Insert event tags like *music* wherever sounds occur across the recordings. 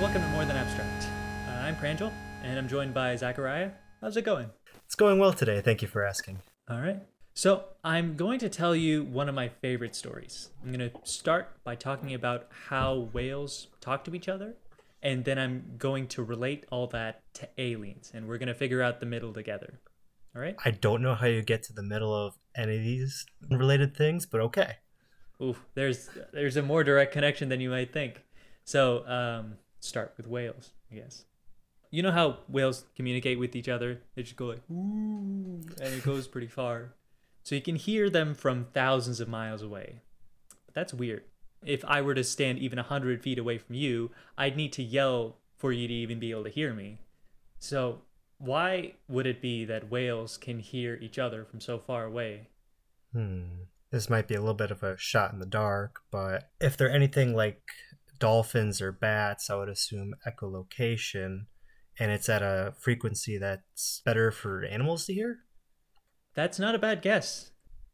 welcome to More Than Abstract. Uh, I'm Pranjal, and I'm joined by Zachariah. How's it going? It's going well today. Thank you for asking. All right. So, I'm going to tell you one of my favorite stories. I'm going to start by talking about how whales talk to each other, and then I'm going to relate all that to aliens, and we're going to figure out the middle together. All right? I don't know how you get to the middle of any of these related things, but okay. Ooh, there's there's a more direct connection than you might think. So, um, start with whales, I guess. You know how whales communicate with each other? They just go like, ooh, and it goes pretty far. So you can hear them from thousands of miles away. But that's weird. If I were to stand even 100 feet away from you, I'd need to yell for you to even be able to hear me. So, why would it be that whales can hear each other from so far away? Hmm. This might be a little bit of a shot in the dark, but if they're anything like dolphins or bats, I would assume echolocation, and it's at a frequency that's better for animals to hear. That's not a bad guess.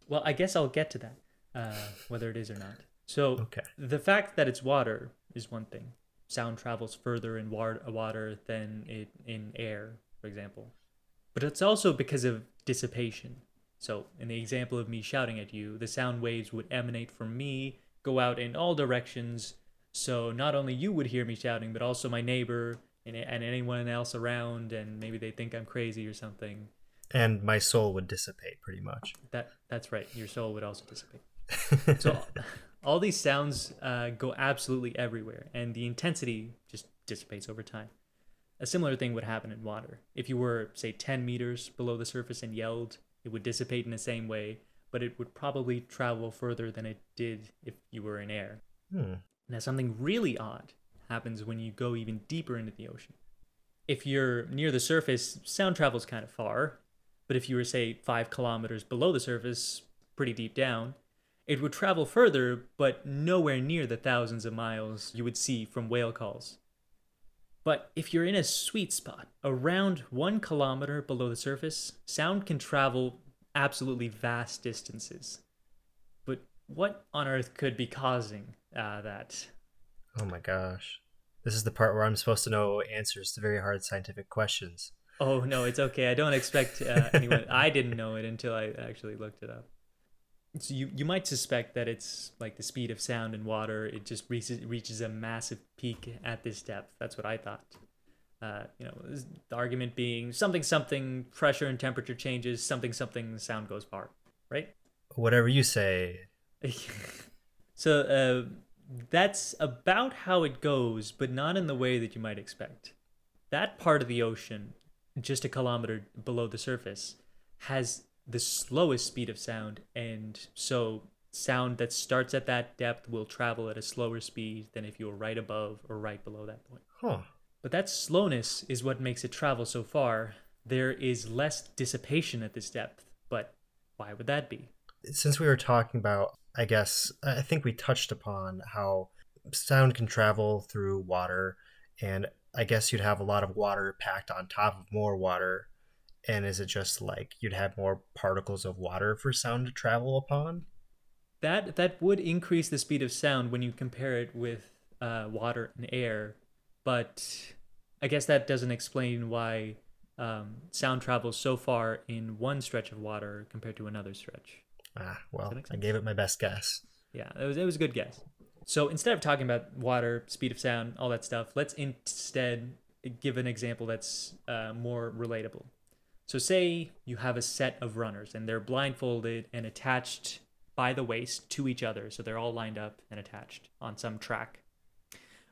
Well, I guess I'll get to that, uh, whether it is or not. So, Okay. the fact that it's water is one thing. Sound travels further in water than it in air, for example. But it's also because of dissipation. So, in the example of me shouting at you, the sound waves would emanate from me, go out in all directions. So, not only you would hear me shouting, but also my neighbor and, and anyone else around, and maybe they think I'm crazy or something. And my soul would dissipate pretty much. That that's right. Your soul would also dissipate. So *laughs* all these sounds uh, go absolutely everywhere, and the intensity just dissipates over time. A similar thing would happen in water. If you were, say, 10 meters below the surface and yelled, it would dissipate in the same way, but it would probably travel further than it did if you were in air. Hmm. Now, something really odd happens when you go even deeper into the ocean. If you're near the surface, sound travels kind of far, but if you were, say, five kilometers below the surface, pretty deep down, it would travel further, but nowhere near the thousands of miles you would see from whale calls. But if you're in a sweet spot, around one kilometer below the surface, sound can travel absolutely vast distances. But what on earth could be causing uh, that? Oh my gosh. This is the part where I'm supposed to know answers to very hard scientific questions. Oh no, it's okay. I don't expect uh, *laughs* anyone. I didn't know it until I actually looked it up. So you you might suspect that it's like the speed of sound in water. It just reaches reaches a massive peak at this depth. That's what I thought. Uh, you know, the argument being something something pressure and temperature changes. Something something sound goes far. Right. Whatever you say. *laughs* so uh, that's about how it goes, but not in the way that you might expect. That part of the ocean, just a kilometer below the surface, has the slowest speed of sound, and so sound that starts at that depth will travel at a slower speed than if you were right above or right below that point. Huh. But that slowness is what makes it travel so far. There is less dissipation at this depth, but why would that be? since we were talking about, I guess, I think we touched upon how sound can travel through water, and I guess you'd have a lot of water packed on top of more water. And is it just like you'd have more particles of water for sound to travel upon? That that would increase the speed of sound when you compare it with uh, water and air, but I guess that doesn't explain why um, sound travels so far in one stretch of water compared to another stretch. Ah, well, I gave it my best guess. Yeah, it was it was a good guess. So instead of talking about water, speed of sound, all that stuff, let's instead give an example that's uh, more relatable. So say you have a set of runners and they're blindfolded and attached by the waist to each other, so they're all lined up and attached on some track.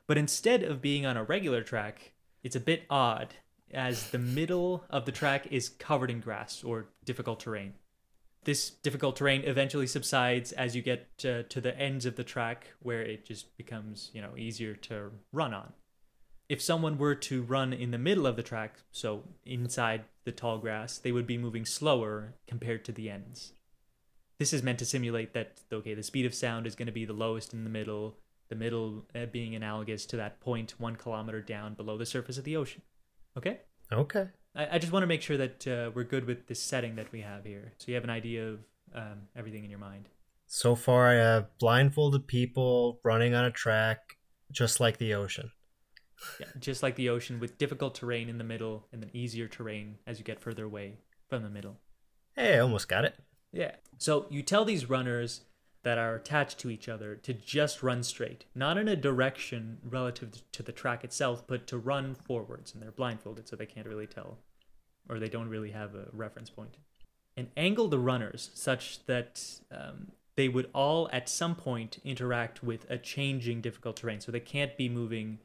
But instead of being on a regular track, it's a bit odd as the middle of the track is covered in grass or difficult terrain this difficult terrain eventually subsides as you get to, the ends of the track where it just becomes you know easier to run on. If someone were to run in the middle of the track so inside the tall grass they would be moving slower compared to the ends. This is meant to simulate that okay the speed of sound is going to be the lowest in the middle the middle uh, being analogous to that point one kilometer down below the surface of the ocean okay Okay. I, I just want to make sure that uh, we're good with this setting that we have here, so you have an idea of um, everything in your mind. So far, I have blindfolded people running on a track just like the ocean. Yeah, just like the ocean, with difficult terrain in the middle and then easier terrain as you get further away from the middle. Hey, I almost got it. Yeah. So you tell these runners that are attached to each other to just run straight, not in a direction relative to the track itself, but to run forwards. And they're blindfolded, so they can't really tell, or they don't really have a reference point. And angle the runners such that um, they would all at some point interact with a changing difficult terrain. So they can't be moving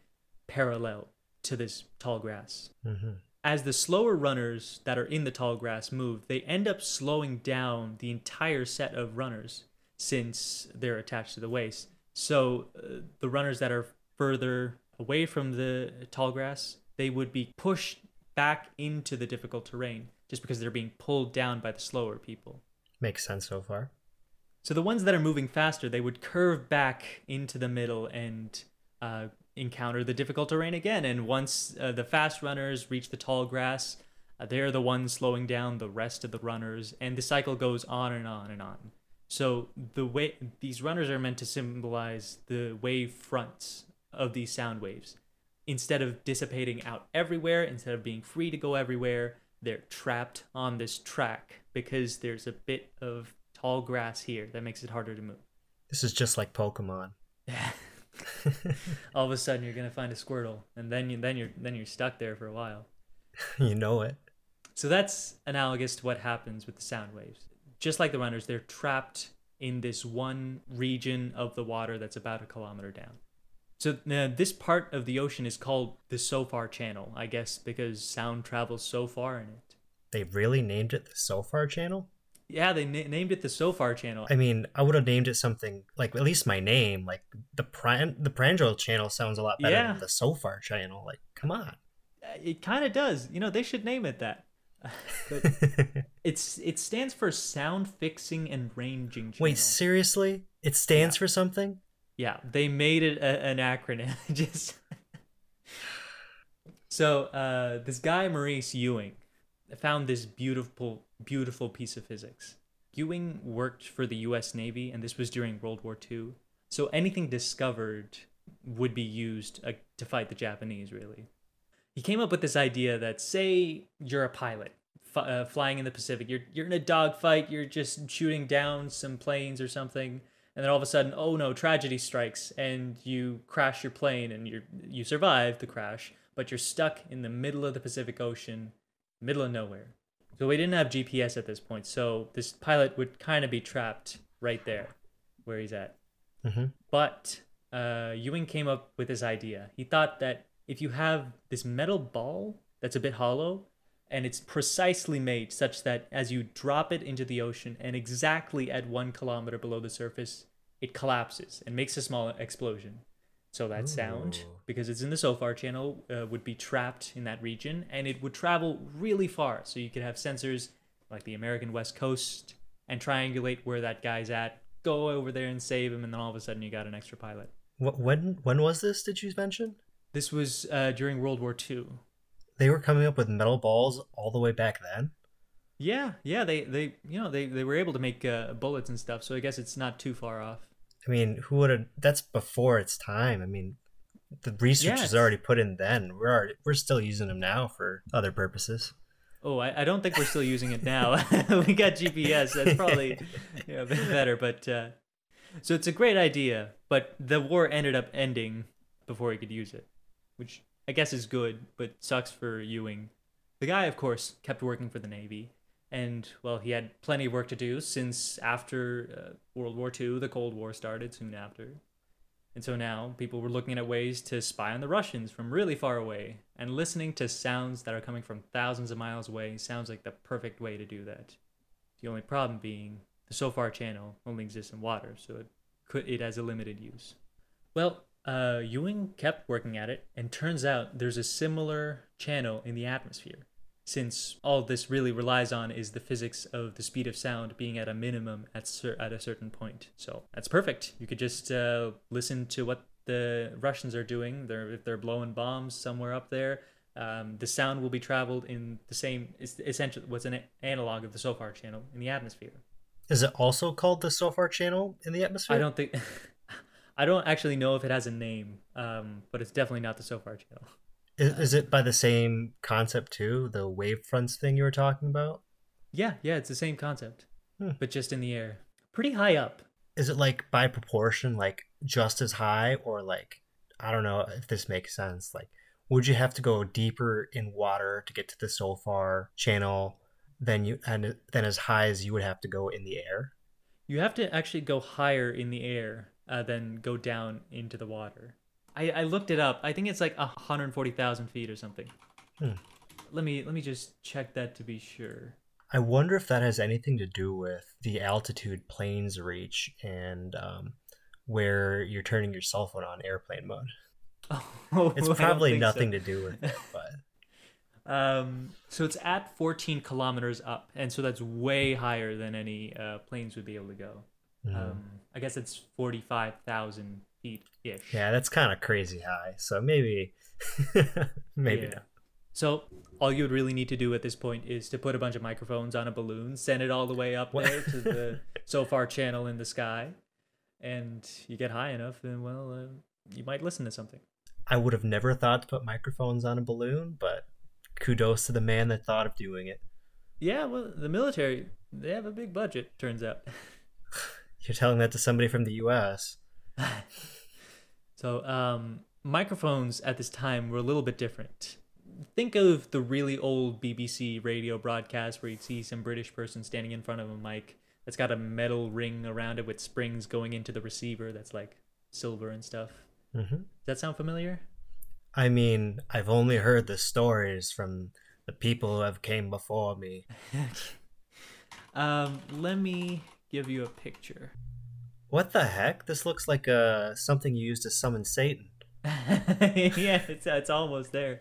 parallel to this tall grass. hmm As the slower runners that are in the tall grass move, they end up slowing down the entire set of runners since they're attached to the waist. So uh, the runners that are further away from the tall grass, they would be pushed back into the difficult terrain just because they're being pulled down by the slower people. Makes sense so far. So the ones that are moving faster, they would curve back into the middle and uh, encounter the difficult terrain again. And once uh, the fast runners reach the tall grass, uh, they're the ones slowing down the rest of the runners, and the cycle goes on and on and on. So the way these runners are meant to symbolize the wave fronts of these sound waves. Instead of dissipating out everywhere, instead of being free to go everywhere, they're trapped on this track because there's a bit of tall grass here that makes it harder to move. This is just like Pokemon. *laughs* *laughs* All of a sudden, you're gonna find a Squirtle, and then you then you're then you're stuck there for a while. *laughs* you know it. So that's analogous to what happens with the sound waves. Just like the runners, they're trapped in this one region of the water that's about a kilometer down. So uh, this part of the ocean is called the SOFAR channel, I guess, because sound travels so far in it. They really named it the Sofar channel? Yeah, they na- named it the SOFAR channel. I mean, I would have named it something like at least my name. Like the Pran the Pranjal channel sounds a lot better Yeah. than the Sofar channel. Like, come on. Uh, It kind of does. You know, they should name it that. *laughs* it's it stands for sound fixing and ranging channel. Wait, seriously? It stands Yeah. for something? Yeah, they made it a, an acronym. *laughs* Just so uh, this guy Maurice Ewing found this beautiful, beautiful piece of physics. Ewing worked for the U.S. Navy, and this was during World War II. So anything discovered would be used uh, to fight the Japanese. Really, he came up with this idea that say you're a pilot f- uh, flying in the Pacific, you're you're in a dogfight, you're just shooting down some planes or something. And then all of a sudden oh no tragedy strikes and you crash your plane and you you survive the crash but you're stuck in the middle of the pacific ocean middle of nowhere. So we didn't have gps at this point. So this pilot would kind of be trapped right there where he's at. Hmm but uh, Ewing came up with this idea. He thought that if you have this metal ball that's a bit hollow, and it's precisely made such that as you drop it into the ocean and exactly at one kilometer below the surface, it collapses and makes a small explosion. So that sound, because it's in the SOFAR channel, uh, would be trapped in that region and it would travel really far. So you could have sensors like the American West Coast and triangulate where that guy's at, go over there and save him, and then all of a sudden you got an extra pilot. When when was this? Did you mention? This was uh, during World War II. They were coming up with metal balls all the way back then. Yeah, yeah, they, they you know they, they were able to make uh, bullets and stuff, so I guess it's not too far off. I mean, who would have? That's before its time. I mean, the research Yes. is already put in then. We're already, we're still using them now for other purposes. Oh, I, I don't think we're still using it now. *laughs* we got GPS. That's probably you know, a bit better. But uh, so it's a great idea. But the war ended up ending before he could use it, which I guess is good, but sucks for Ewing. The guy, of course, kept working for the Navy, and well, he had plenty of work to do since after uh, World War II, the Cold War started soon after. And so now people were looking at ways to spy on the Russians from really far away, and listening to sounds that are coming from thousands of miles away sounds like the perfect way to do that. The only problem being the SOFAR channel only exists in water, so it could it has a limited use. Well, uh, Ewing kept working at it, and turns out there's a similar channel in the atmosphere. Since all this really relies on is the physics of the speed of sound being at a minimum at cer- at a certain point, so that's perfect. You could just uh, listen to what the Russians are doing. They're if they're blowing bombs somewhere up there, um, the sound will be traveled in the same. It's essentially what's an analog of the SOFAR channel in the atmosphere. Is it also called the Sofar channel in the atmosphere? I don't think. *laughs* I don't actually know if it has a name, um, but it's definitely not the SOFAR channel. Is, is it by the same concept too? The wave fronts thing you were talking about? Yeah, yeah, it's the same concept, Hmm. but just in the air, pretty high up. Is it like by proportion, like just as high, or like I don't know if this makes sense. Like, would you have to go deeper in water to get to the SOFAR channel than you and then as high as you would have to go in the air? You have to actually go higher in the air uh, than go down into the water. I, I looked it up. I think it's like 140,000 feet or something. Hmm. Let me let me just check that to be sure. I wonder if that has anything to do with the altitude planes reach and um, where you're turning your cell phone on airplane mode. *laughs* Oh, It's probably think so. nothing to do with it, *laughs* but Um, so it's at 14 kilometers up, and so that's way higher than any uh, planes would be able to go. mm. Um, I guess it's 45,000 feet ish. yeah, that's kind of crazy high. So maybe, *laughs* maybe Yeah. not. So all you would really need to do at this point is to put a bunch of microphones on a balloon, send it all the way up there to the *laughs* so far channel in the sky, and you get high enough, then well, uh, you might listen to something. I would have never thought to put microphones on a balloon, but kudos to the man that thought of doing it. Yeah, well, the military they have a big budget, turns out. *laughs* You're telling that to somebody from the U.S. *laughs* So um, microphones at this time were a little bit different. Think of the really old BBC radio broadcast where you'd see some British person standing in front of a mic that's got a metal ring around it with springs going into the receiver that's like silver and stuff. hmm Does that sound familiar? I mean, I've only heard the stories from the people who have came before me. *laughs* um, let me give you a picture. What the heck? This looks like uh, something you use to summon Satan. *laughs* yeah, it's, it's almost there.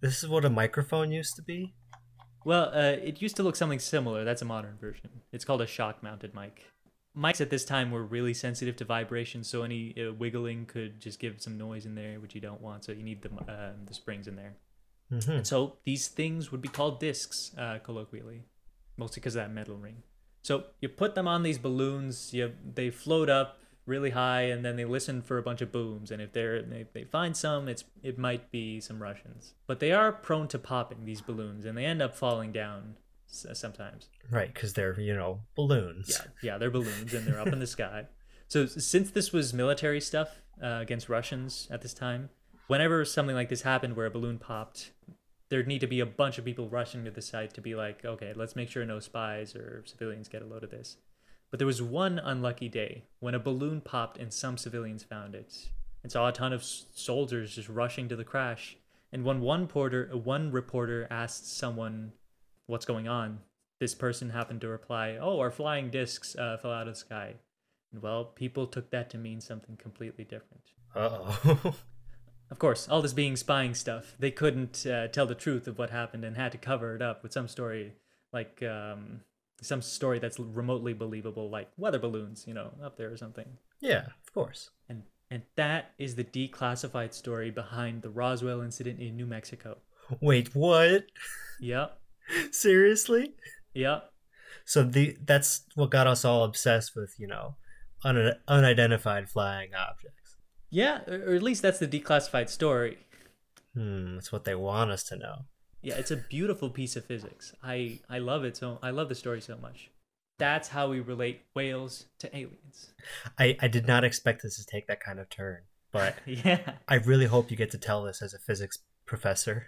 This is what a microphone used to be? Well, uh, it used to look something similar. That's a modern version. It's called a shock mounted mic. Mics at this time were really sensitive to vibration, so any uh, wiggling could just give some noise in there, which you don't want. So you need the uh, the springs in there. hmm And so these things would be called discs, uh, colloquially, mostly because of that metal ring. So you put them on these balloons, you they float up really high, and then they listen for a bunch of booms. And if they're they, they find some, it's it might be some Russians, but they are prone to popping these balloons, and they end up falling down s- sometimes. Right, because they're, you know, balloons. Yeah, yeah, they're balloons and they're up in the sky. So since this was military stuff uh, against Russians at this time, whenever something like this happened where a balloon popped, there'd need to be a bunch of people rushing to the site to be like, okay, let's make sure no spies or civilians get a load of this. But there was one unlucky day when a balloon popped and some civilians found it and saw a ton of soldiers just rushing to the crash. And when one porter, uh, one reporter asked someone, "What's going on?" this person happened to reply, "Oh, our flying discs uh, fell out of the sky." And well, people took that to mean something completely different. Uh-oh. *laughs* Of course, all this being spying stuff, they couldn't uh, tell the truth of what happened and had to cover it up with some story, like um, some story that's remotely believable, like weather balloons, you know, up there or something. yeah, of course. And and that is the declassified story behind the Roswell incident in New Mexico. Wait, what? Yep, *laughs* Seriously? yep. So the that's what got us all obsessed with, you know, un- unidentified flying objects. Yeah, or at least that's the declassified story. Hmm, that's what they want us to know. Yeah, it's a beautiful piece of physics. I I love it so I love the story so much. That's how we relate whales to aliens. I, I did not expect this to take that kind of turn, but *laughs* Yeah. I really hope you get to tell this as a physics professor.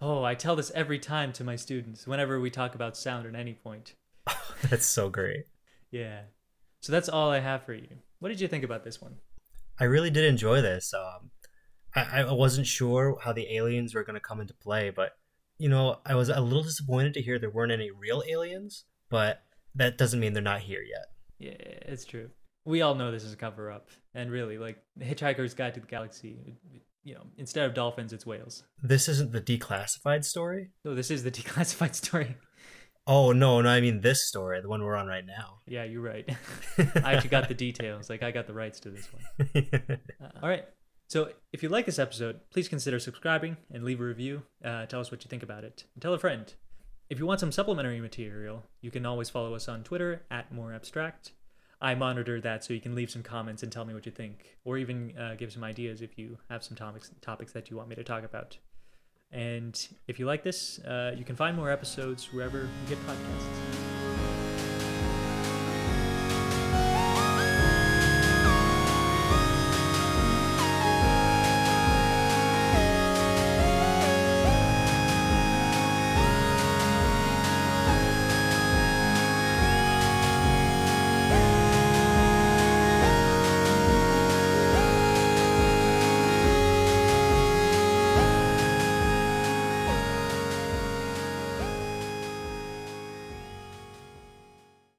Oh, I tell this every time to my students whenever we talk about sound at any point. *laughs* That's so great. Yeah. So that's all I have for you. What did you think about this one? I really did enjoy this. Um, I, I wasn't sure how the aliens were going to come into play, but you know, I was a little disappointed to hear there weren't any real aliens. But that doesn't mean they're not here yet. Yeah, it's true. We all know this is a cover up. And really, like Hitchhiker's Guide to the Galaxy, you know, instead of dolphins, it's whales. This isn't the declassified story. No, this is the *laughs* declassified story. Oh no, no, I mean this story, the one we're on right now. Yeah, you're right. *laughs* I actually got the details. Like I got the rights to this one. *laughs* Uh, all right. So if you like this episode, please consider subscribing and leave a review. Uh, tell us what you think about it. And tell a friend. If you want some supplementary material, you can always follow us on Twitter at More Abstract. I monitor that so you can leave some comments and tell me what you think, or even uh, give some ideas if you have some topics topics that you want me to talk about. And if you like this, uh, you can find more episodes wherever you get podcasts.